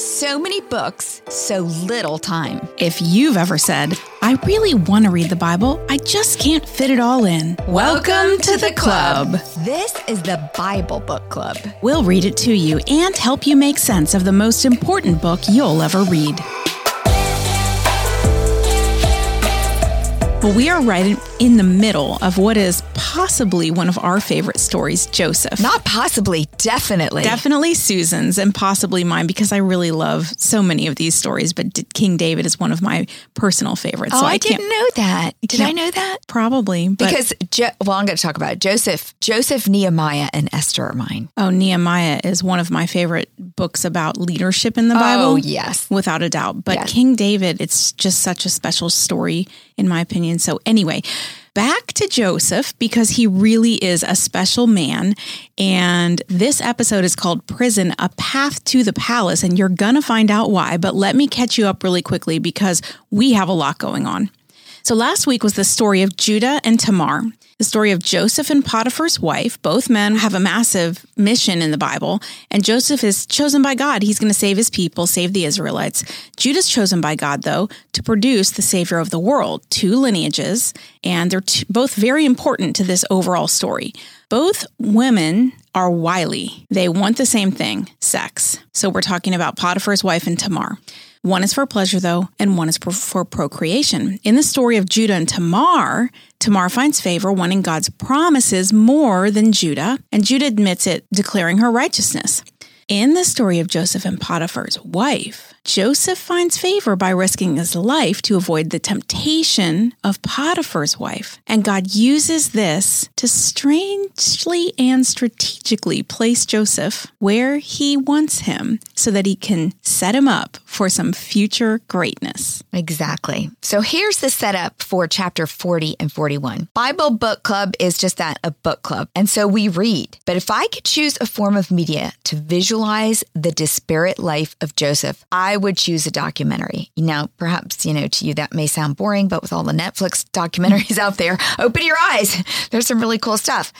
So many books, so little time. If you've ever said, I really want to read the Bible, I just can't fit it all in. Welcome to the club. This is the Bible Book Club. We'll read it to you and help you make sense of the most important book you'll ever read. Well, we are right in the middle of what is possibly one of our favorite stories, Joseph. Not possibly, definitely. Definitely Susan's and possibly mine because I really love so many of these stories, but King David is one of my personal favorites. Oh, so I, I didn't know that. Did I know that? Probably. Because, jo- well, I'm going to talk about it. Joseph, Joseph, Nehemiah, and Esther are mine. Oh, Nehemiah is one of my favorite books about leadership in the oh, Bible. Oh, yes. Without a doubt. But Yes. King David, it's just such a special story, in my opinion. So, anyway, back to Joseph because he really is a special man. And this episode is called Prison A Path to the Palace. And you're going to find out why. But let me catch you up really quickly because we have a lot going on. So last week was the story of Judah and Tamar, the story of Joseph and Potiphar's wife. Both men have a massive mission in the Bible, and Joseph is chosen by God. He's going to save his people, save the Israelites. Judah's chosen by God, though, to produce the Savior of the world, two lineages, and they're t- both very important to this overall story. Both women are wily. They want the same thing sex. So we're talking about Potiphar's wife and Tamar. One is for pleasure, though, and one is for, for procreation. In the story of Judah and Tamar, Tamar finds favor, wanting God's promises more than Judah, and Judah admits it, declaring her righteousness. In the story of Joseph and Potiphar's wife, Joseph finds favor by risking his life to avoid the temptation of Potiphar's wife. And God uses this to strangely and strategically place Joseph where he wants him so that he can set him up for some future greatness. Exactly. So here's the setup for chapter 40 and 41. Bible Book Club is just that a book club. And so we read. But if I could choose a form of media to visualize the disparate life of Joseph, I would choose a documentary. Now, perhaps, you know, to you that may sound boring, but with all the Netflix documentaries out there, open your eyes. There's some really cool stuff.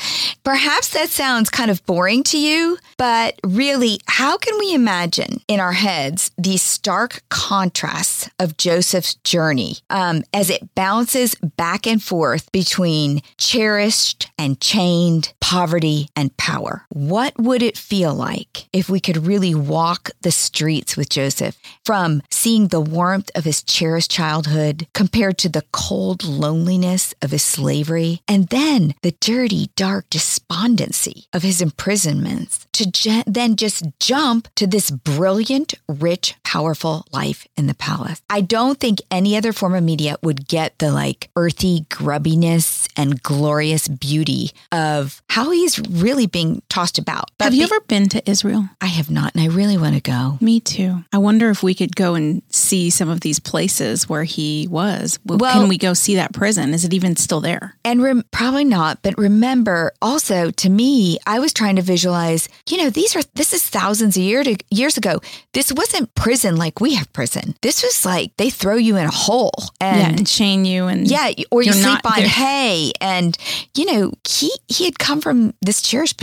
Perhaps that sounds kind of boring to you, but really, how can we imagine in our heads these stark contrasts of Joseph's journey um, as it bounces back and forth between cherished and chained poverty and power? What would it feel like if we could really walk the streets with Joseph from seeing the warmth of his cherished childhood compared to the cold loneliness of his slavery and then the dirty, dark despondency of his imprisonments to je- then just jump to this brilliant, rich, powerful life in the palace. I don't think any other form of media would get the like earthy grubbiness and glorious beauty of how he's really being tossed about. Have you be- ever been to Israel? I have not, and I really want to go. Me too. I wonder if we could go and see some of these places where he was. Well, Well- Can we go see that prison? Is it even still there? And rem- probably not, but remember also to me, I was trying to visualize, you know, these are, this is thousands of year to, years ago. This wasn't prison like we have prison. This was like they throw you in a hole yeah, and and chain you and yeah, or you sleep on there. hay. And, you know, he, he had come from this cherished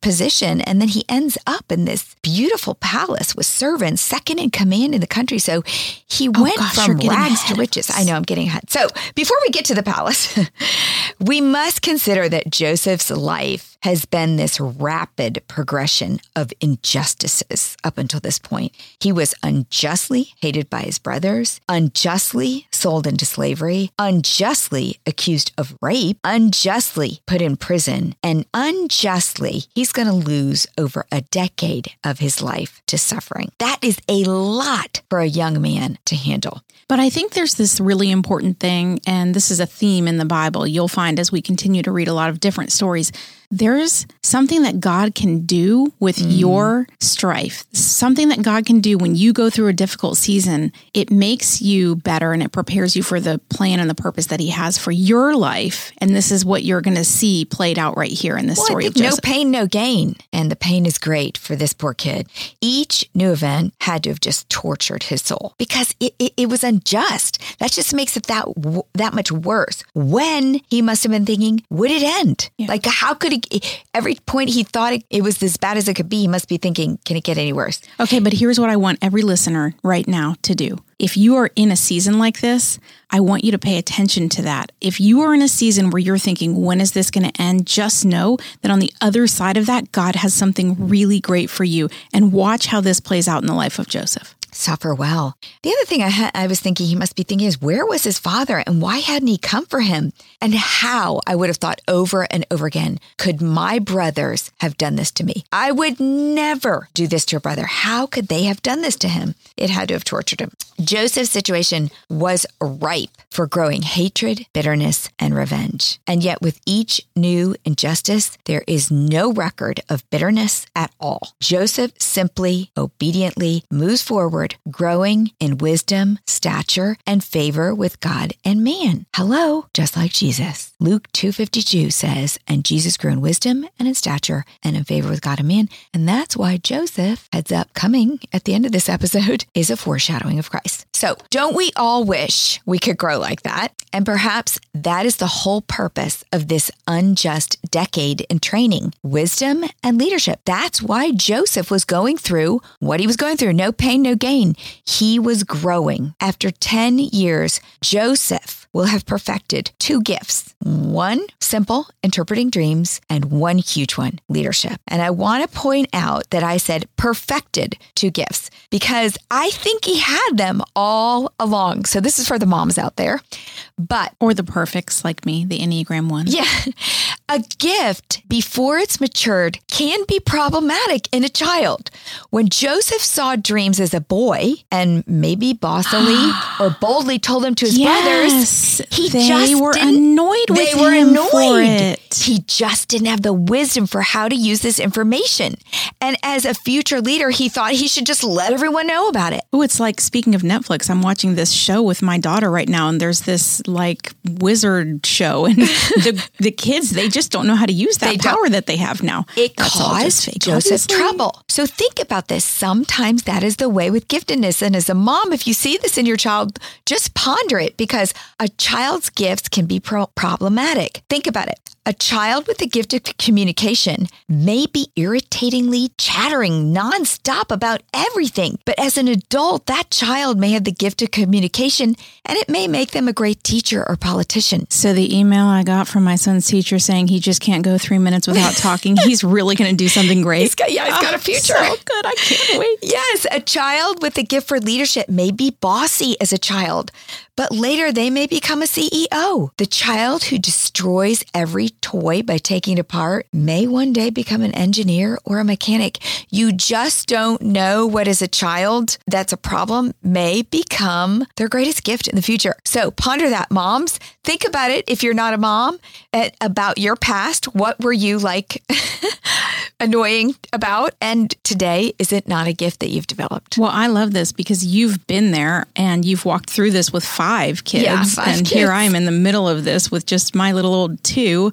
position and then he ends up in this beautiful palace with servants, second in command in the country. So he went Oh, gosh, from rags to riches. I know I'm getting ahead. So before we get to the palace, we must consider that Joseph's life has been this rapid progression of injustices up until this point. He was unjustly hated by his brothers, unjustly sold into slavery, unjustly accused of rape, unjustly put in prison, and unjustly he's going to lose over a decade of his life to suffering. That is a lot for a young man to handle. But I think there's this really important thing, and this is a theme in the Bible. You'll find as we continue to read a lot of different stories, there's something that God can do with mm. your strife, something that God can do when you go through a difficult season. It makes you better and it prepares you for the plan and the purpose that He has for your life. And this is what you're going to see played out right here in this Well, story of no pain, no gain. And the pain is great for this poor kid. Each new event had to have just tortured his soul because it, it, it was unjust. That just makes it that that much worse. When he must have been thinking, would it end? Like, how could it every every point he thought it, it was as bad as it could be, he must be thinking, can it get any worse? Okay, but here's what I want every listener right now to do. If you are in a season like this, I want you to pay attention to that. If you are in a season where you're thinking, when is this going to end? Just know that on the other side of that, God has something really great for you. And watch how this plays out in the life of Joseph suffer well. The other thing I, ha- I was thinking he must be thinking is where was his father and why hadn't he come for him? And how I would have thought over and over again, could my brothers have done this to me? I would never do this to a brother. How could they have done this to him? It had to have tortured him. Joseph's situation was ripe for growing hatred, bitterness, and revenge. And yet, with each new injustice, there is no record of bitterness at all. Joseph simply, obediently moves forward, growing in wisdom, stature, and favor with God and man. Hello, just like Jesus. Luke 2:52 says, "And Jesus grew in wisdom and in stature and in favor with God and man." And that's why Joseph, heads up coming at the end of this episode, is a foreshadowing of Christ. So, don't we all wish we could grow like that? And perhaps that is the whole purpose of this unjust decade in training wisdom and leadership. That's why Joseph was going through what he was going through no pain, no gain. He was growing. After 10 years, Joseph will have perfected two gifts one simple, interpreting dreams, and one huge one, leadership. And I want to point out that I said perfected two gifts because I think he had them all along. So this is for the moms out there. But, or the perfects like me, the Enneagram one. Yeah. A gift before it's matured can be problematic in a child. When Joseph saw dreams as a boy and maybe bossily or boldly told them to his yes, brothers, he they just were didn't, annoyed with they were him annoyed. for it. He just didn't have the wisdom for how to use this information. And as a future leader, he thought he should just let everyone know about it. Oh, it's like speaking of Netflix, I'm watching this show with my daughter right now, and there's this like wizard show, and the the kids they just don't know how to use that They power don't. that they have now. It That's caused Joseph obviously. trouble. So think about this. Sometimes that is the way with giftedness. And as a mom, if you see this in your child, just ponder it because a child's gifts can be pro- problematic. Think about it. A child with the gift of communication may be irritatingly chattering nonstop about everything. But as an adult, that child may have the gift of communication and it may make them a great teacher or politician. So the email I got from my son's teacher saying he just can't go three minutes without talking, he's really going to do something great. He's got- yeah, he's got a Oh, future. So good, I can't wait. Yes, a child with a gift for leadership may be bossy as a child, but later they may become a CEO. The child who destroys every toy by taking it apart may one day become an engineer or a mechanic. You just don't know what as a child that's a problem may become their greatest gift in the future. So ponder that, moms. Think about it if you're not a mom, eh, about your past. What were you like annoying about? And today, is it not a gift that you've developed? Well, I love this because you've been there and you've walked through this with five kids. Yeah, five and here. I am in the middle of this with just my little old two.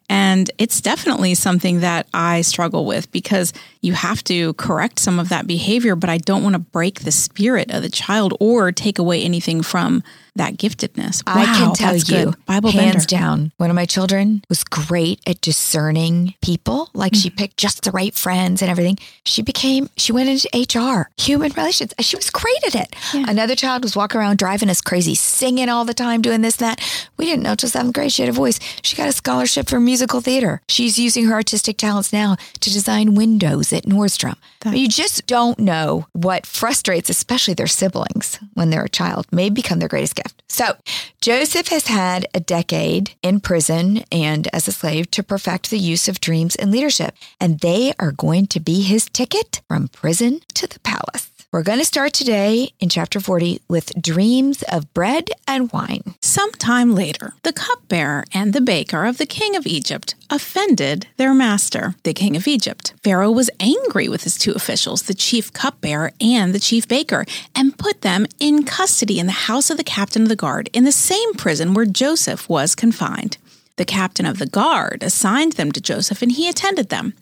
And it's definitely something that I struggle with because you have to correct some of that behavior, but I don't want to break the spirit of the child or take away anything from that giftedness. I can tell you, good. Bible hands bender. down, one of my children was great at discerning people. Like Mm. she picked just the right friends and everything. She became, she went into HR, human relations. She was great at it. Yeah. Another child was walking around driving us crazy, singing all the time, doing this and that. We didn't know till seventh grade she had a voice. She got a scholarship for musical theater. She's using her artistic talents now to design windows at Nordstrom. That- you just don't know what frustrates, especially their siblings when they're a child, may become their greatest gift. So Joseph has had a decade in prison and as a slave to perfect the use of dreams and leadership, and they are going to be his ticket from prison to the palace. We're going to start today in chapter 40 with dreams of bread and wine. Sometime later, the cupbearer and the baker of the king of Egypt offended their master, the king of Egypt. Pharaoh was angry with his two officials, the chief cupbearer and the chief baker, and put them in custody in the house of the captain of the guard in the same prison where Joseph was confined. The captain of the guard assigned them to Joseph and he attended them.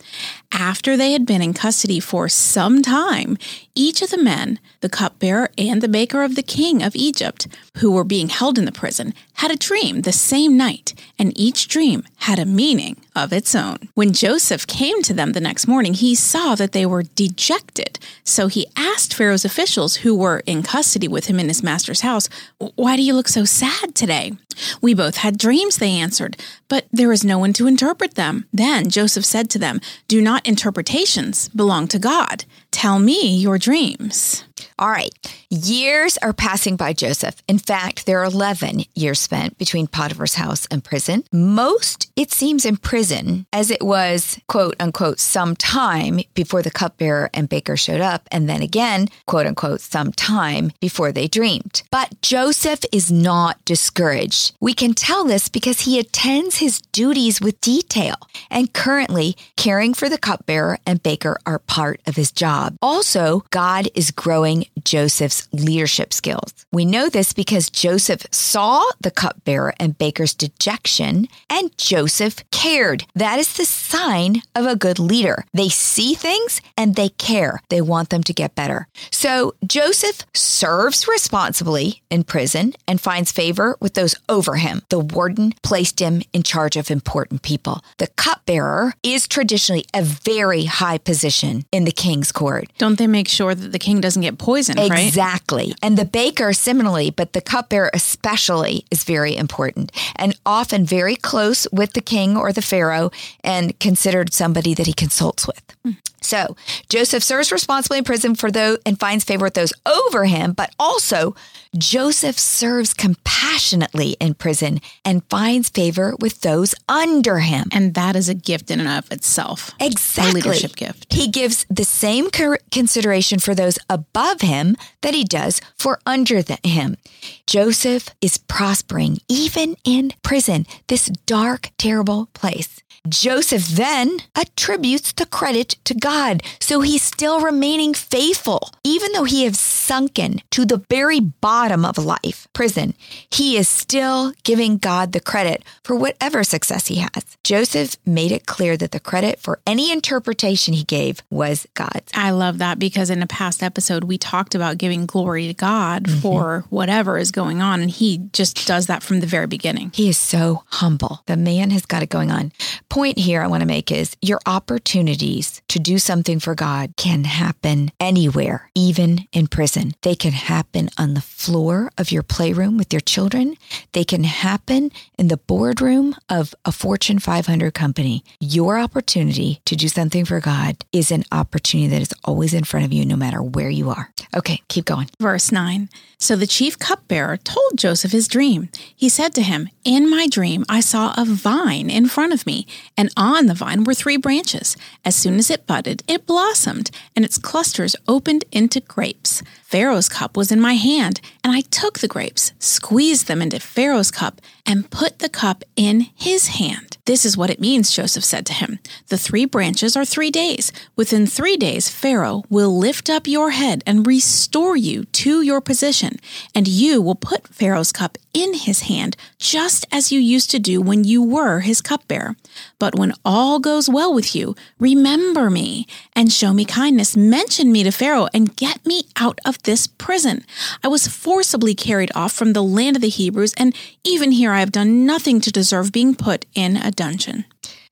After they had been in custody for some time, each of the men, the cupbearer and the baker of the king of Egypt, who were being held in the prison, had a dream the same night, and each dream had a meaning of its own. When Joseph came to them the next morning, he saw that they were dejected. So he asked Pharaoh's officials who were in custody with him in his master's house, Why do you look so sad today? We both had dreams, they answered, but there is no one to interpret them. Then Joseph said to them, Do not interpretations belong to God? Tell me your dreams. All right. Years are passing by Joseph. In fact, there are 11 years spent between Potiphar's house and prison. Most, it seems, in prison, as it was, quote unquote, some time before the cupbearer and baker showed up, and then again, quote unquote, some time before they dreamed. But Joseph is not discouraged. We can tell this because he attends his duties with detail, and currently, caring for the cupbearer and baker are part of his job. Also, God is growing Joseph's leadership skills. We know this because Joseph saw the cupbearer and baker's dejection and Joseph cared. That is the sign of a good leader. They see things and they care. They want them to get better. So Joseph serves responsibly in prison and finds favor with those over him. The warden placed him in charge of important people. The cupbearer is traditionally a very high position in the king's court. Don't they make sure that the king doesn't get poisoned, right? Exactly. And the baker similarly, but the cupbearer especially is very important and often very close with the king or the pharaoh and considered somebody that he consults with. Hmm. So Joseph serves responsibly in prison for those and finds favor with those over him, but also Joseph serves compassionately in prison and finds favor with those under him. And that is a gift in and of itself. Exactly. A leadership gift. He gives the same consideration for those above him that he does for under the, him. Joseph is prospering even in prison, this dark, terrible place. Joseph then attributes the credit to God. So he's still remaining faithful. Even though he has sunken to the very bottom of life, prison, he is still giving God the credit for whatever success he has. Joseph made it clear that the credit for any interpretation he gave was God's. I love that because in a past episode, we talked about giving glory to God mm-hmm. for whatever is going on. And he just does that from the very beginning. He is so humble. The man has got it going on point here I want to make is your opportunities to do something for God can happen anywhere, even in prison. They can happen on the floor of your playroom with your children. They can happen in the boardroom of a Fortune 500 company. Your opportunity to do something for God is an opportunity that is always in front of you, no matter where you are. Okay, keep going. Verse 9. So the chief cupbearer told Joseph his dream. He said to him, In my dream, I saw a vine in front of me, and on the vine were three branches. As soon as it budded, it blossomed, and its clusters opened into grapes. Pharaoh's cup was in my hand, and I took the grapes, squeezed them into Pharaoh's cup, and put the cup in his hand. This is what it means, Joseph said to him. The three branches are three days. Within three days, Pharaoh will lift up your head and restore you to your position, and you will put Pharaoh's cup in his hand, just as you used to do when you were his cupbearer. But when all goes well with you, remember me and show me kindness. Mention me to Pharaoh and get me out of this prison. I was forcibly carried off from the land of the Hebrews, and even here I have done nothing to deserve being put in a dungeon.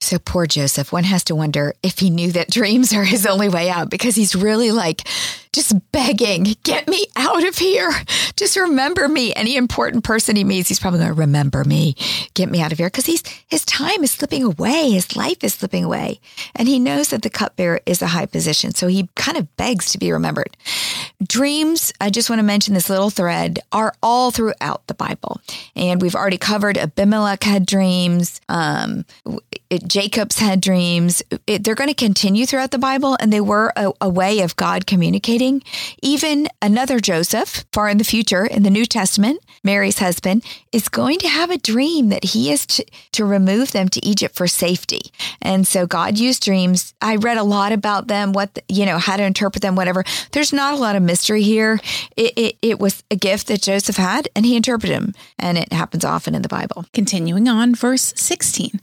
So poor Joseph, one has to wonder if he knew that dreams are his only way out because he's really like just begging, get me out of here. Just remember me. Any important person he meets, he's probably going to remember me, get me out of here because he's his time is slipping away. His life is slipping away. And he knows that the cupbearer is a high position. So he kind of begs to be remembered. Dreams, I just want to mention this little thread, are all throughout the Bible. And we've already covered Abimelech had dreams. Um, it, Jacob's had dreams. It, they're going to continue throughout the Bible, and they were a, a way of God communicating. Even another Joseph, far in the future in the New Testament, Mary's husband, is going to have a dream that he is to, to remove them to Egypt for safety. And so God used dreams. I read a lot about them, what, the, you know, how to interpret them, whatever. There's not a lot of mystery here. It, it, it was a gift that Joseph had, and he interpreted them. And it happens often in the Bible. Continuing on, verse 16.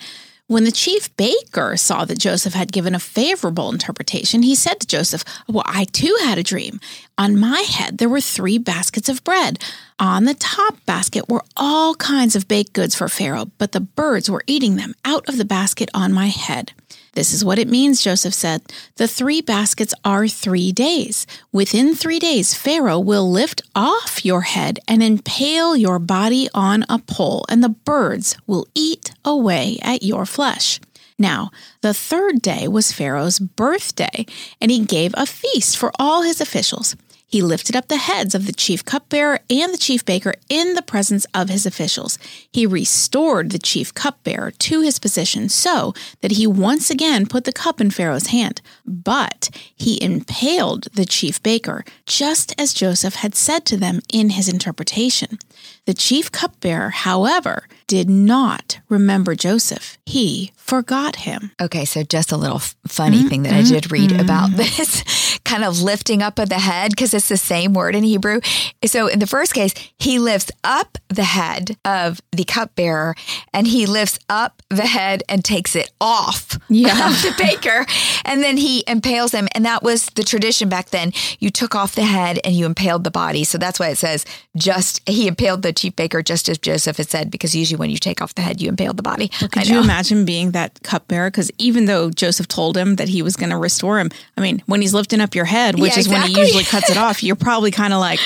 When the chief baker saw that Joseph had given a favorable interpretation, he said to Joseph, Well, I too had a dream. On my head there were three baskets of bread. On the top basket were all kinds of baked goods for Pharaoh, but the birds were eating them out of the basket on my head. This is what it means, Joseph said. The three baskets are three days. Within three days, Pharaoh will lift off your head and impale your body on a pole, and the birds will eat away at your flesh. Now, the third day was Pharaoh's birthday, and he gave a feast for all his officials. He lifted up the heads of the chief cupbearer and the chief baker in the presence of his officials. He restored the chief cupbearer to his position so that he once again put the cup in Pharaoh's hand. But he impaled the chief baker, just as Joseph had said to them in his interpretation. The chief cupbearer, however, did not remember Joseph. He forgot him. Okay, so just a little funny mm-hmm. thing that I did read mm-hmm. about this kind of lifting up of the head, because it's the same word in Hebrew. So in the first case, he lifts up the head of the cupbearer and he lifts up the head and takes it off yeah. of the baker. And then he impales him. And that was the tradition back then. You took off the head and you impaled the body. So that's why it says just, he impaled the chief baker just as Joseph had said, because usually when you take off the head, you impale the body. Well, could you imagine being that cupbearer? Because even though Joseph told him that he was going to restore him, I mean, when he's lifting up your head, which yeah, is exactly. when he usually cuts it off, you're probably kind of like,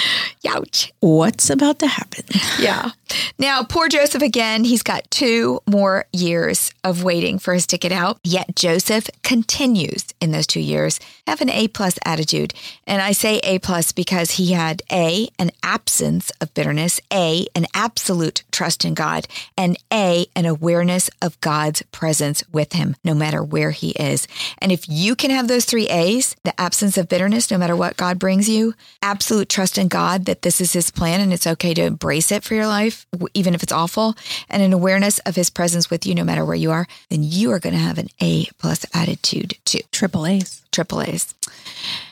ouch, what's about to happen? Yeah. Now, poor Joseph again, he's got two more years of waiting for his ticket out. Yet Joseph continues in those two years have an A plus attitude. And I say A plus because he had A, an absence of bitterness, A, an absolute trust in God, and A, an awareness of God's presence with him, no matter where he is. And if you can have those three A's, the absence of bitterness, no matter what God brings you, absolute trust in God that this is his plan and it's okay to embrace it for your life, even if it's awful, and an awareness of his presence with you, no matter where you are, then you are going to have an A plus attitude too. Triple A's. Triple A's.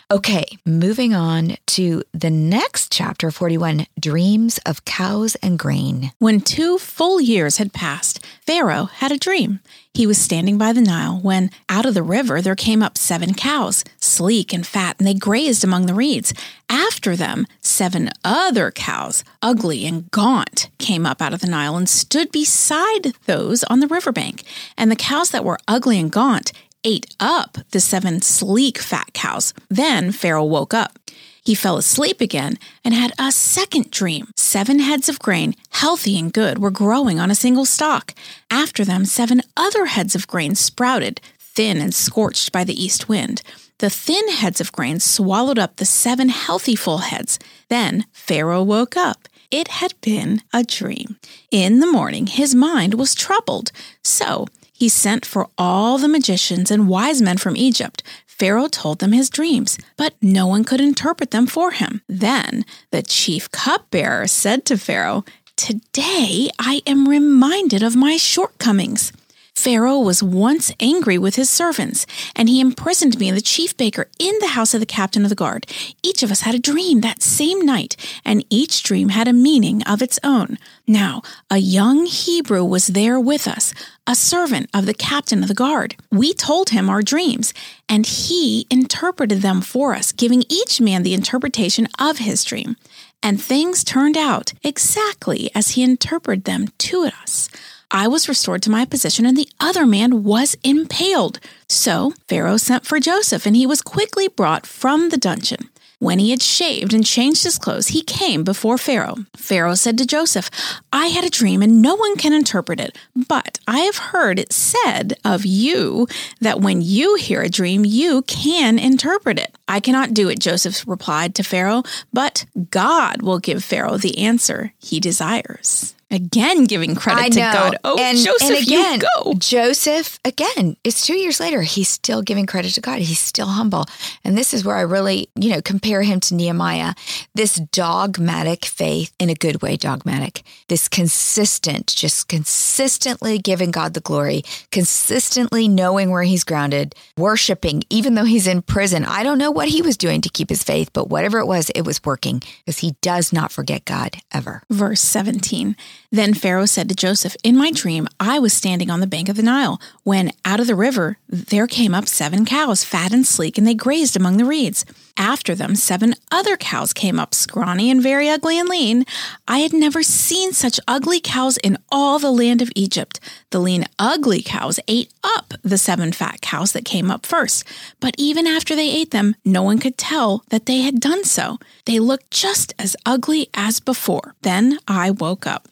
Okay, moving on to the next chapter 41 Dreams of Cows and Grain. When two full years had passed, Pharaoh had a dream. He was standing by the Nile when out of the river there came up seven cows, sleek and fat, and they grazed among the reeds. After them, seven other cows, ugly and gaunt, came up out of the Nile and stood beside those on the riverbank. And the cows that were ugly and gaunt ate up the seven sleek fat cows. Then Pharaoh woke up. He fell asleep again and had a second dream. Seven heads of grain, healthy and good, were growing on a single stalk. After them, seven other heads of grain sprouted, thin and scorched by the east wind. The thin heads of grain swallowed up the seven healthy full heads. Then Pharaoh woke up. It had been a dream. In the morning, his mind was troubled. So he sent for all the magicians and wise men from Egypt. Pharaoh told them his dreams, but no one could interpret them for him. Then the chief cupbearer said to Pharaoh, Today I am reminded of my shortcomings. Pharaoh was once angry with his servants, and he imprisoned me and the chief baker in the house of the captain of the guard. Each of us had a dream that same night, and each dream had a meaning of its own. Now, a young Hebrew was there with us, a servant of the captain of the guard. We told him our dreams, and he interpreted them for us, giving each man the interpretation of his dream. And things turned out exactly as he interpreted them to us. I was restored to my position, and the other man was impaled. So Pharaoh sent for Joseph, and he was quickly brought from the dungeon. When he had shaved and changed his clothes, he came before Pharaoh. Pharaoh said to Joseph, I had a dream and no one can interpret it, but I have heard it said of you that when you hear a dream, you can interpret it. I cannot do it, Joseph replied to Pharaoh, but God will give Pharaoh the answer he desires. Again, giving credit to God. Oh, and, Joseph, and again, you go. Joseph, again, it's two years later. He's still giving credit to God. He's still humble. And this is where I really, you know, compare him to Nehemiah. This dogmatic faith, in a good way, dogmatic. This consistent, just consistently giving God the glory, consistently knowing where he's grounded, worshiping, even though he's in prison. I don't know what he was doing to keep his faith, but whatever it was, it was working because he does not forget God ever. Verse 17. Then Pharaoh said to Joseph, In my dream, I was standing on the bank of the Nile, when out of the river there came up seven cows, fat and sleek, and they grazed among the reeds. After them, seven other cows came up, scrawny and very ugly and lean. I had never seen such ugly cows in all the land of Egypt. The lean, ugly cows ate up the seven fat cows that came up first. But even after they ate them, no one could tell that they had done so. They looked just as ugly as before. Then I woke up.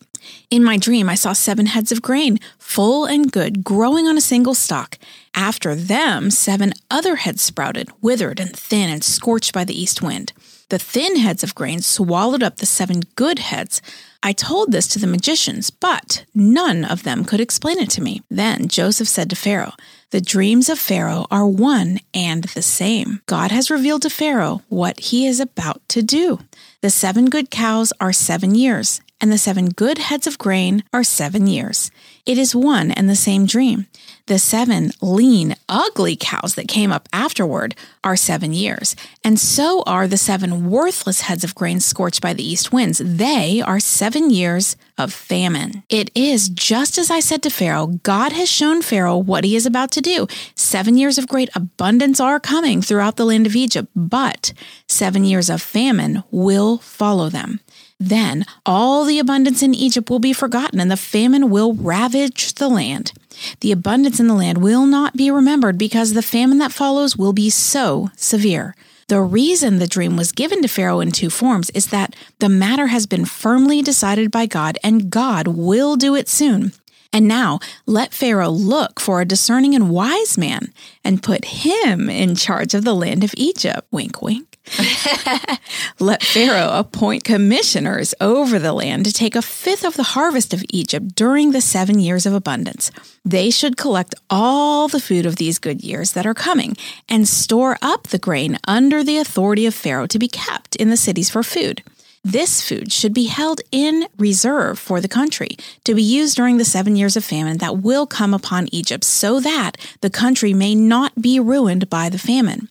In my dream, I saw seven heads of grain, full and good, growing on a single stalk. After them, seven other heads sprouted, withered and thin and scorched by the east wind. The thin heads of grain swallowed up the seven good heads. I told this to the magicians, but none of them could explain it to me. Then Joseph said to Pharaoh, The dreams of Pharaoh are one and the same. God has revealed to Pharaoh what he is about to do. The seven good cows are seven years, and the seven good heads of grain are seven years. It is one and the same dream. The seven lean, ugly cows that came up afterward are seven years, and so are the seven worthless heads of grain scorched by the east winds. They are seven years of famine. It is just as I said to Pharaoh God has shown Pharaoh what he is about to do. Seven years of great abundance are coming throughout the land of Egypt, but seven years of famine will follow them. Then all the abundance in Egypt will be forgotten, and the famine will ravage the land. The abundance in the land will not be remembered because the famine that follows will be so severe. The reason the dream was given to Pharaoh in two forms is that the matter has been firmly decided by God, and God will do it soon. And now let Pharaoh look for a discerning and wise man and put him in charge of the land of Egypt. Wink, wink. Let Pharaoh appoint commissioners over the land to take a fifth of the harvest of Egypt during the seven years of abundance. They should collect all the food of these good years that are coming and store up the grain under the authority of Pharaoh to be kept in the cities for food. This food should be held in reserve for the country to be used during the seven years of famine that will come upon Egypt so that the country may not be ruined by the famine.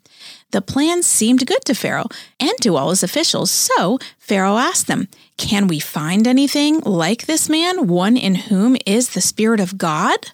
The plan seemed good to Pharaoh and to all his officials, so Pharaoh asked them, Can we find anything like this man, one in whom is the Spirit of God?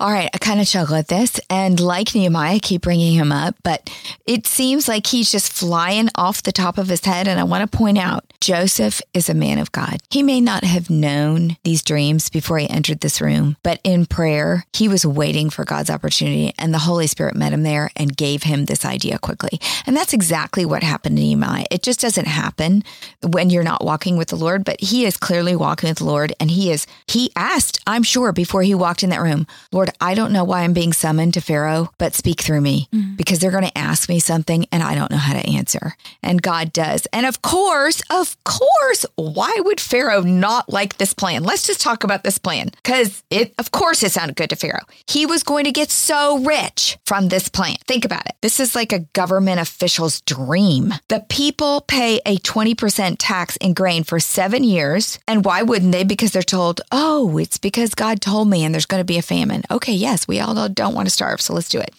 All right, I kind of chuckle at this, and like Nehemiah, I keep bringing him up, but it seems like he's just flying off the top of his head. And I want to point out Joseph is a man of God. He may not have known these dreams before he entered this room, but in prayer, he was waiting for God's opportunity, and the Holy Spirit met him there and gave him this idea quickly. And that's exactly what happened to Nehemiah. It just doesn't happen when you're not walking with the Lord, but he is clearly walking with the Lord, and he is, he asked, I'm sure, before he walked in that room, Lord, I don't know why I'm being summoned to Pharaoh, but speak through me mm-hmm. because they're going to ask me something and I don't know how to answer. And God does. And of course, of course, why would Pharaoh not like this plan? Let's just talk about this plan because it, of course, it sounded good to Pharaoh. He was going to get so rich from this plan. Think about it. This is like a government official's dream. The people pay a 20% tax in grain for seven years. And why wouldn't they? Because they're told, oh, it's because God told me and there's going to be a famine. Okay, yes, we all don't want to starve, so let's do it.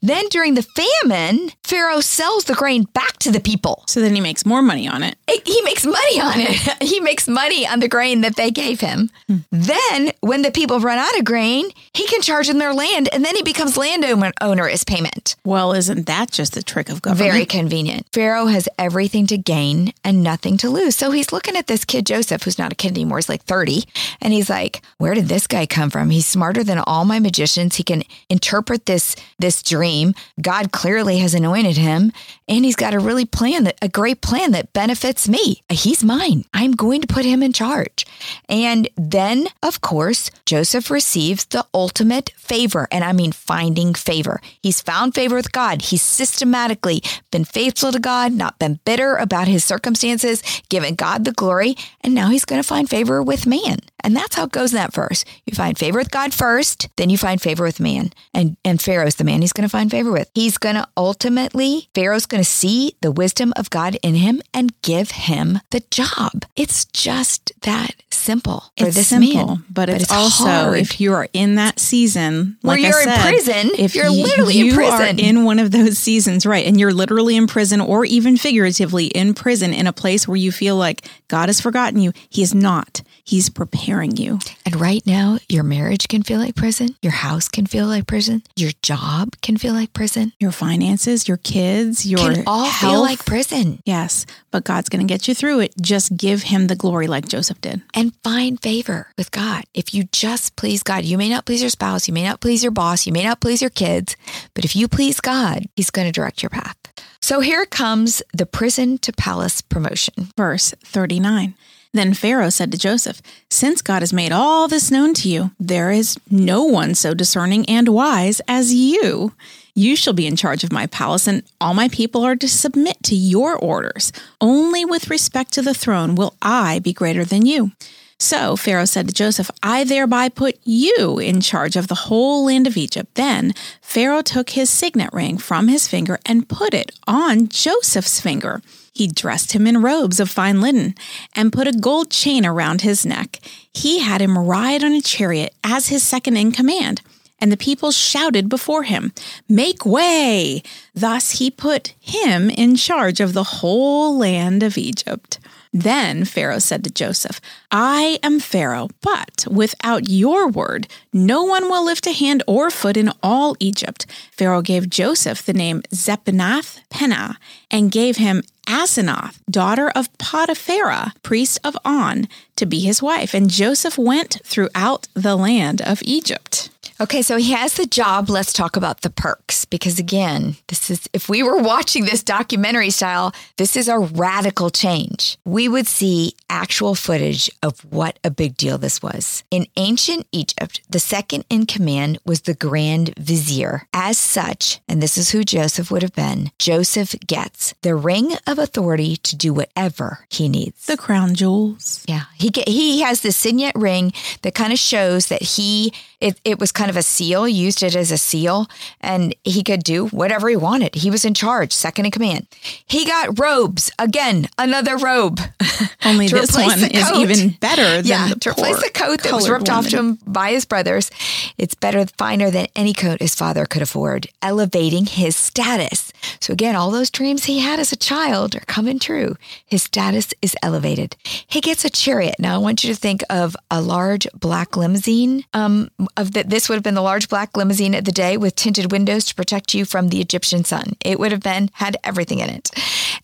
Then during the famine, Pharaoh sells the grain back to the people. So then he makes more money on it. he makes money on it. he makes money on the grain that they gave him. Hmm. Then when the people run out of grain, he can charge them their land and then he becomes landowner as payment. Well, isn't that just a trick of government? Very convenient. Pharaoh has everything to gain and nothing to lose. So he's looking at this kid Joseph, who's not a kid anymore, he's like 30, and he's like, Where did this guy come from? He's smarter than all my magicians. He can interpret this this dream. God clearly has anointed him, and he's got a really plan that a great plan that benefits me. He's mine. I'm going to put him in charge. And then, of course, Joseph receives the ultimate favor, and I mean finding favor. He's found favor with God. He's systematically been faithful to God, not been bitter about his circumstances, given God the glory, and now he's going to find favor with man. And that's how it goes in that verse. You find favor with God first, then you find favor with man. And and Pharaoh's the man he's going to find favor with. He's going to ultimately Pharaoh's going to see the wisdom of God in him and give him the job. It's just that simple for it's this simple, man. But it's, but it's also hard. if you are in that season, like where you're said, in prison, if you're literally you in prison. are in one of those seasons, right? And you're literally in prison or even figuratively in prison in a place where you feel like God has forgotten you. He is not. He's preparing you. And right now, your marriage can feel like prison. Your house can feel like prison. Your job can feel like prison. Your finances, your kids, your Can all feel like prison. Yes, but God's going to get you through it. Just give him the glory like Joseph did. and find favor with God. If you just please God, you may not please your spouse, you may not please your boss, you may not please your kids, but if you please God, He's going to direct your path. So here comes the prison to palace promotion. Verse 39. Then Pharaoh said to Joseph, Since God has made all this known to you, there is no one so discerning and wise as you. You shall be in charge of my palace, and all my people are to submit to your orders. Only with respect to the throne will I be greater than you. So Pharaoh said to Joseph, I thereby put you in charge of the whole land of Egypt. Then Pharaoh took his signet ring from his finger and put it on Joseph's finger. He dressed him in robes of fine linen and put a gold chain around his neck. He had him ride on a chariot as his second in command. And the people shouted before him, Make way! Thus he put him in charge of the whole land of Egypt. Then Pharaoh said to Joseph, I am Pharaoh, but without your word, no one will lift a hand or foot in all Egypt. Pharaoh gave Joseph the name Zaphenath Paneah and gave him Asenath, daughter of Potiphera, priest of On, to be his wife. And Joseph went throughout the land of Egypt. Okay, so he has the job. Let's talk about the perks because, again, this is if we were watching this documentary style, this is a radical change. We would see actual footage of what a big deal this was. In ancient Egypt, the second in command was the grand vizier. As such, and this is who Joseph would have been, Joseph gets the ring of authority to do whatever he needs. The crown jewels. Yeah, he get, he has the signet ring that kind of shows that he it, it was kind of a seal, used it as a seal, and he could do whatever he wanted. He was in charge, second in command. He got robes again, another robe. Only this one is even better than yeah, the to replace the coat that was ripped off to him by his brothers. It's better, finer than any coat his father could afford, elevating his status. So again, all those dreams he had as a child are coming true. His status is elevated. He gets a chariot. Now I want you to think of a large black limousine. Um, of that, this would have been the large black limousine of the day with tinted windows to protect you from the Egyptian sun. It would have been had everything in it.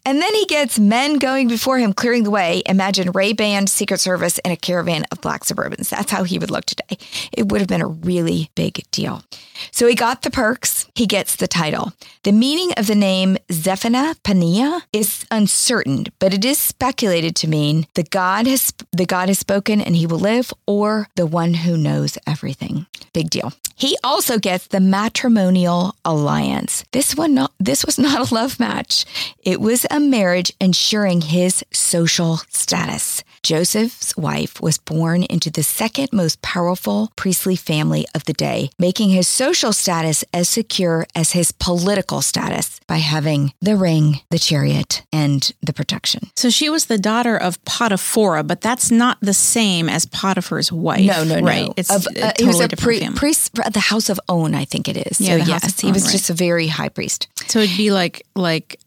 And then he gets men going before him, clearing the way. Imagine Ray Ban, Secret Service, and a caravan of black Suburbans. That's how he would look today. It would have been a really big deal. So he got the perks. He gets the title. The meaning of the name Zephaniah Paneah is uncertain, but it is speculated to mean the God has the God has spoken and he will live, or the one who knows everything. Big deal. He also gets the matrimonial alliance. This one not this was not a love match. It was a marriage ensuring his social status. Joseph's wife was born into the second most powerful priestly family of the day, making his social status as secure as his political status by having the ring, the chariot, and the protection. So she was the daughter of Potiphera, but that's not the same as Potiphar's wife. No, no, no. Right. It's Of- a uh, he was totally a priest at the House of On, I think it is. Yeah, so yes, he was just a very high priest. so it'd be like like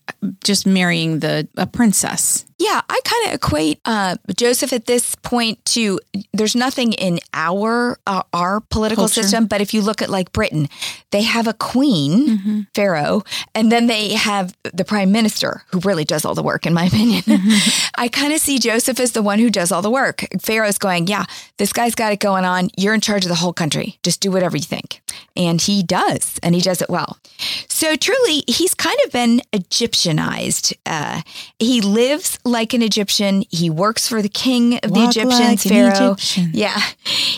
just marrying the a princess. Yeah, I kind of equate uh, Joseph at this point to there's nothing in our uh, our political Culture. system, but if you look at like Britain, they have a queen, Mm-hmm. Pharaoh, and then they have the prime minister who really does all the work, in my opinion. Mm-hmm. I kind of see Joseph as the one who does all the work. Pharaoh's going, yeah, this guy's got it going on. You're in charge of the whole country. Just do whatever you think, and he does, and he does it well. So truly, he's kind of been Egyptianized. Uh, he lives like an Egyptian. He works for the king of the Egyptians, like an Pharaoh. Egyptian. Yeah.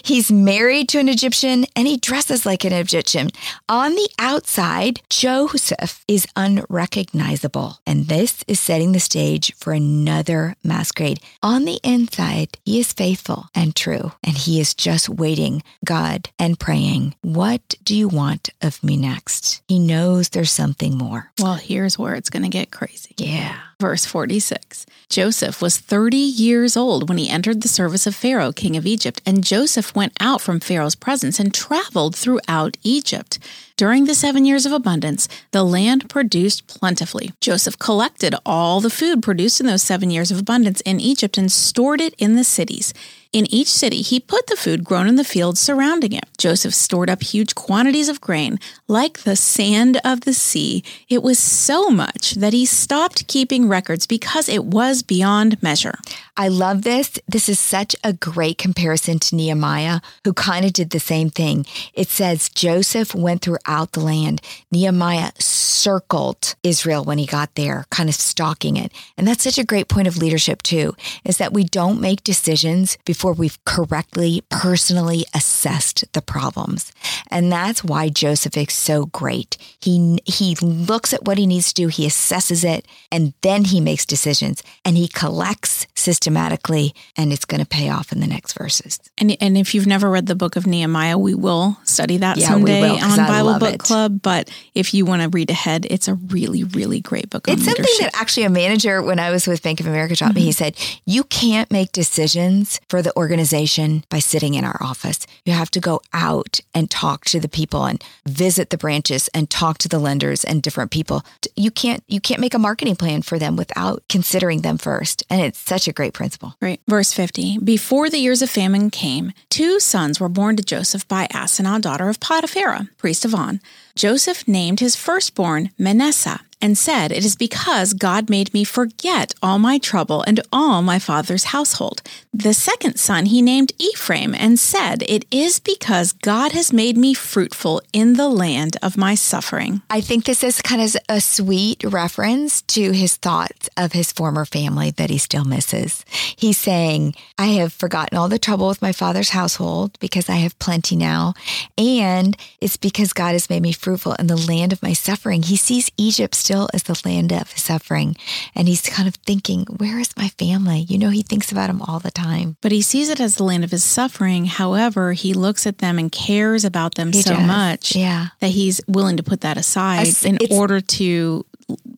He's married to an Egyptian and he dresses like an Egyptian. On the outside, Joseph is unrecognizable. And this is setting the stage for another masquerade. On the inside, he is faithful and true. And he is just waiting, God, and praying, What do you want of me next? He knows there's something more. Well, here's where it's going to get crazy. Yeah. Verse 46 Joseph was 30 years old when he entered the service of Pharaoh, king of Egypt, and Joseph went out from Pharaoh's presence and traveled throughout Egypt. During the seven years of abundance, the land produced plentifully. Joseph collected all the food produced in those seven years of abundance in Egypt and stored it in the cities. In each city, he put the food grown in the fields surrounding it. Joseph stored up huge quantities of grain, like the sand of the sea. It was so much that he stopped keeping records because it was beyond measure. I love this. This is such a great comparison to Nehemiah, who kind of did the same thing. It says Joseph went throughout the land. Nehemiah circled Israel when he got there, kind of stalking it. And that's such a great point of leadership, too, is that we don't make decisions before we've correctly, personally assessed the problems. And that's why Joseph is so great. He, he looks at what he needs to do, he assesses it, and then he makes decisions and he collects systematically, and it's going to pay off in the next verses. And, and if you've never read the book of Nehemiah, we will study that Yeah, someday will, on Bible Book it. Club. But if you want to read ahead, it's a really, really great book It's something leadership. that actually a manager, when I was with Bank of America, taught me. He mm-hmm. said, You can't make decisions for the organization by sitting in our office. You have to go out and talk to the people and visit the branches and talk to the lenders and different people. You can't you can't make a marketing plan for them without considering them first. And it's such a great principle. Right. Verse 50 Before the years of famine came, two sons were born to Joseph by Asenath, daughter of Potiphera, priest of On. Joseph named his firstborn Manasseh and said, It is because God made me forget all my trouble and all my father's household. The second son he named Ephraim and said, It is because God has made me fruitful in the land of my suffering. I think this is kind of a sweet reference to his thoughts of his former family that he still misses. He's saying, I have forgotten all the trouble with my father's household because I have plenty now. And it's because God has made me fruitful in the land of my suffering. He sees Egypt still as the land of suffering. And he's kind of thinking, where is my family? You know, he thinks about them all the time. But he sees it as the land of his suffering. However, he looks at them and cares about them He so does. much Yeah. that he's willing to put that aside in it's- order to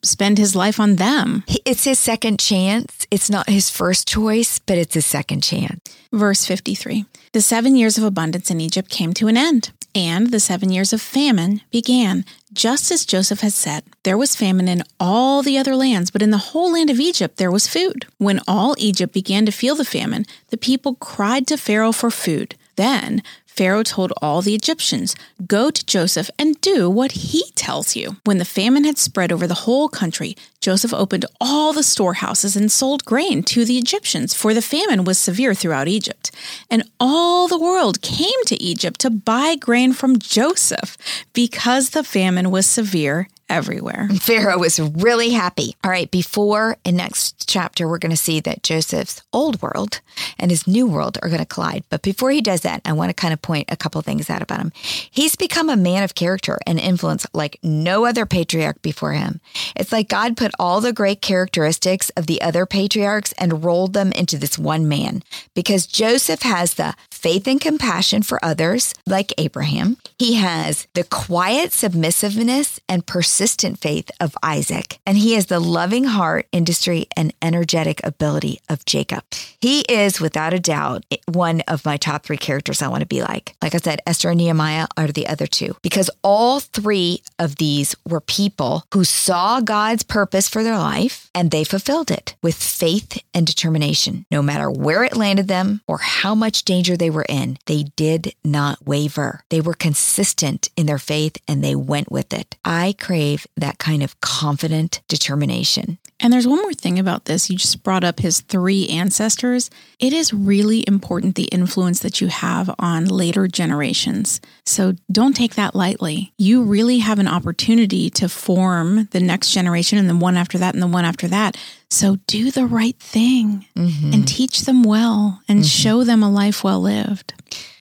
spend his life on them. It's his second chance. It's not his first choice, but it's his second chance. Verse 53 The seven years of abundance in Egypt came to an end, and the seven years of famine began, just as Joseph had said. There was famine in all the other lands, but in the whole land of Egypt there was food. When all Egypt began to feel the famine, the people cried to Pharaoh for food. Then Pharaoh told all the Egyptians, Go to Joseph and do what he tells you. When the famine had spread over the whole country, Joseph opened all the storehouses and sold grain to the Egyptians, for the famine was severe throughout Egypt. And all the world came to Egypt to buy grain from Joseph because the famine was severe everywhere. Pharaoh was really happy. All right, before in next chapter, we're going to see that Joseph's old world and his new world are going to collide. But before he does that, I want to kind of point a couple things out about him. He's become a man of character and influence like no other patriarch before him. It's like God put all the great characteristics of the other patriarchs and rolled them into this one man because Joseph has the faith and compassion for others, like Abraham. He has the quiet submissiveness and persistent faith of Isaac. And he has the loving heart, industry, and energetic ability of Jacob. He is, without a doubt, one of my top three characters I want to be like. Like I said, Esther and Nehemiah are the other two because all three of these were people who saw God's purpose for their life and they fulfilled it with faith and determination. No matter where it landed them or how much danger they were in, they did not waver. They were consistent in their faith and they went with it. I crave that kind of confident determination. And there's one more thing about this. You just brought up his three ancestors. It is really important the influence that you have on later generations. So don't take that lightly. You really have an opportunity to form the next generation and the one after that and the one after that. So do the right thing mm-hmm. and teach them well and mm-hmm. show them a life well lived.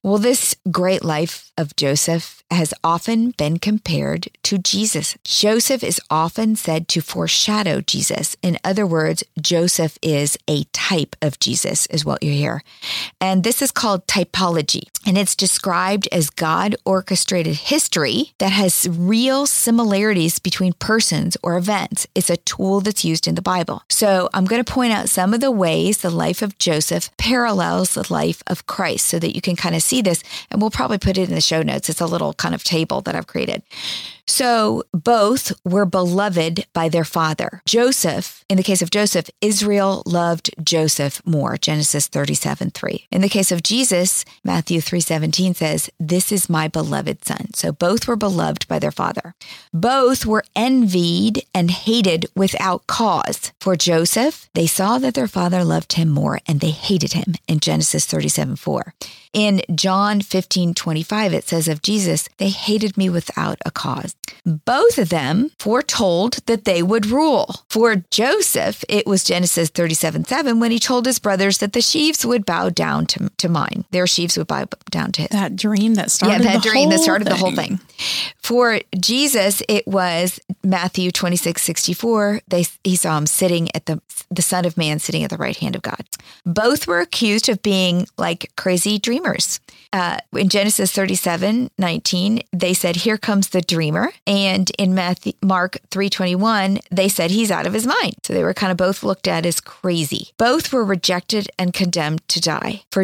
Well, this great life of Joseph has often been compared to Jesus. Joseph is often said to foreshadow Jesus. In other words, Joseph is a type of Jesus, is what you hear. And this is called typology. And it's described as God orchestrated history that has real similarities between persons or events. It's a tool that's used in the Bible. So I'm going to point out some of the ways the life of Joseph parallels the life of Christ so that you can kind of see this. And we'll probably put it in the show notes. It's a little kind of table that I've created. So both were beloved by their father. Joseph, in the case of Joseph, Israel loved Joseph more, Genesis 37 3. In the case of Jesus, Matthew 3 17 says, This is my beloved son. So both were beloved by their father. Both were envied and hated without cause. For Joseph, they saw that their father loved him more and they hated him in Genesis 37 4. In John 15 25, it says of Jesus, They hated me without a cause. Both of them foretold that they would rule. For Joseph, it was Genesis 37 7 when he told his brothers that the sheaves would bow down to, to mine. Their sheaves would bow down to his. That dream that started yeah, that dream that started thing. the whole thing. For Jesus, it was Matthew 26 64. They, he saw him sitting at the, the Son of Man sitting at the right hand of God. Both were accused of being like crazy dreamers. Uh, in Genesis 37 19, they said, Here comes the dreamer. And in Matthew, Mark 321, they said he's out of his mind. So they were kind of both looked at as crazy. Both were rejected and condemned to die. For,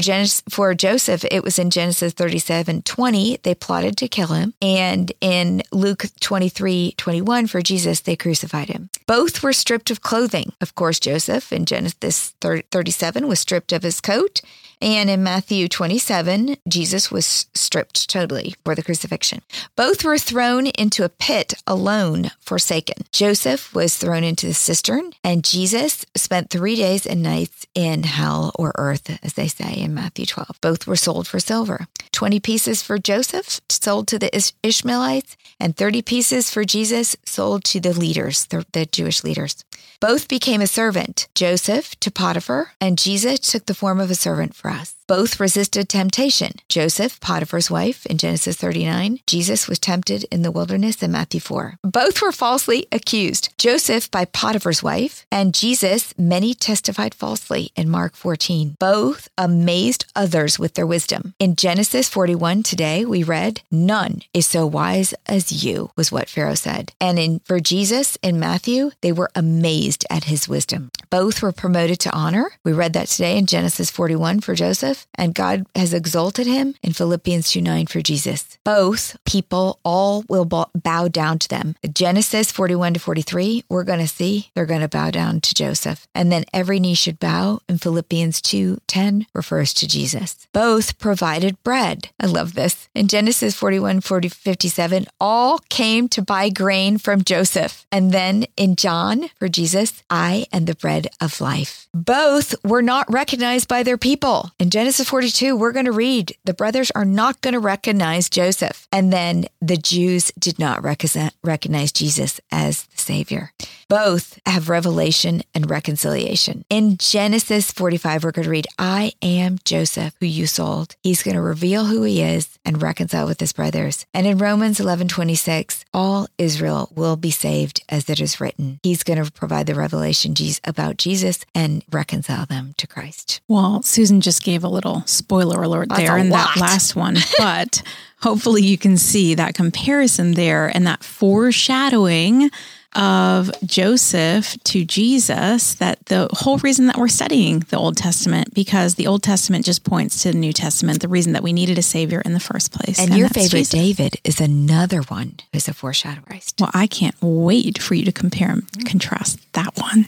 for Joseph, it was in Genesis 37 20, they plotted to kill him. And in Luke 23 21, for Jesus, they crucified him. Both were stripped of clothing. Of course, Joseph in Genesis 37 was stripped of his coat. And in Matthew 27, Jesus was stripped totally for the crucifixion. Both were thrown into a pit alone, forsaken. Joseph was thrown into the cistern, and Jesus spent three days and nights in hell or earth, as they say in Matthew 12. Both were sold for silver. 20 pieces for Joseph, sold to the Ishmaelites, and 30 pieces for Jesus, sold to the leaders, the, the Jewish leaders. Both became a servant, Joseph to Potiphar, and Jesus took the form of a servant for us. Both resisted temptation. Joseph, Potiphar's wife, in Genesis 39. Jesus was tempted in the wilderness in Matthew 4. Both were falsely accused. Joseph by Potiphar's wife, and Jesus, many testified falsely in Mark 14. Both amazed others with their wisdom. In Genesis 41 today, we read, None is so wise as you, was what Pharaoh said. And in for Jesus in Matthew, they were amazed at his wisdom. Both were promoted to honor. We read that today in Genesis 41 for Joseph and God has exalted him in Philippians 2 9 for Jesus. Both people, all will bow down to them. Genesis 41 to 43, we're going to see they're going to bow down to Joseph. And then every knee should bow in Philippians 2 10 refers to Jesus. Both provided bread. I love this. In Genesis 41 40, 57, all came to buy grain from Joseph. And then in John for Jesus, I am the bread of life. Both were not recognized by their people. In Genesis Genesis 42, we're going to read the brothers are not going to recognize Joseph. And then the Jews did not recognize Jesus as the Savior. Both have revelation and reconciliation. In Genesis 45, we're going to read, I am Joseph, who you sold. He's going to reveal who he is and reconcile with his brothers. And in Romans 11 26, all Israel will be saved as it is written. He's going to provide the revelation about Jesus and reconcile them to Christ. Well, Susan just gave a little spoiler alert That's there in lot. that last one, but hopefully you can see that comparison there and that foreshadowing of Joseph to Jesus that the whole reason that we're studying the Old Testament because the Old Testament just points to the New Testament the reason that we needed a savior in the first place And, your favorite Jesus. David is another one who's a foreshadow Christ. well I can't wait for you to compare and contrast that one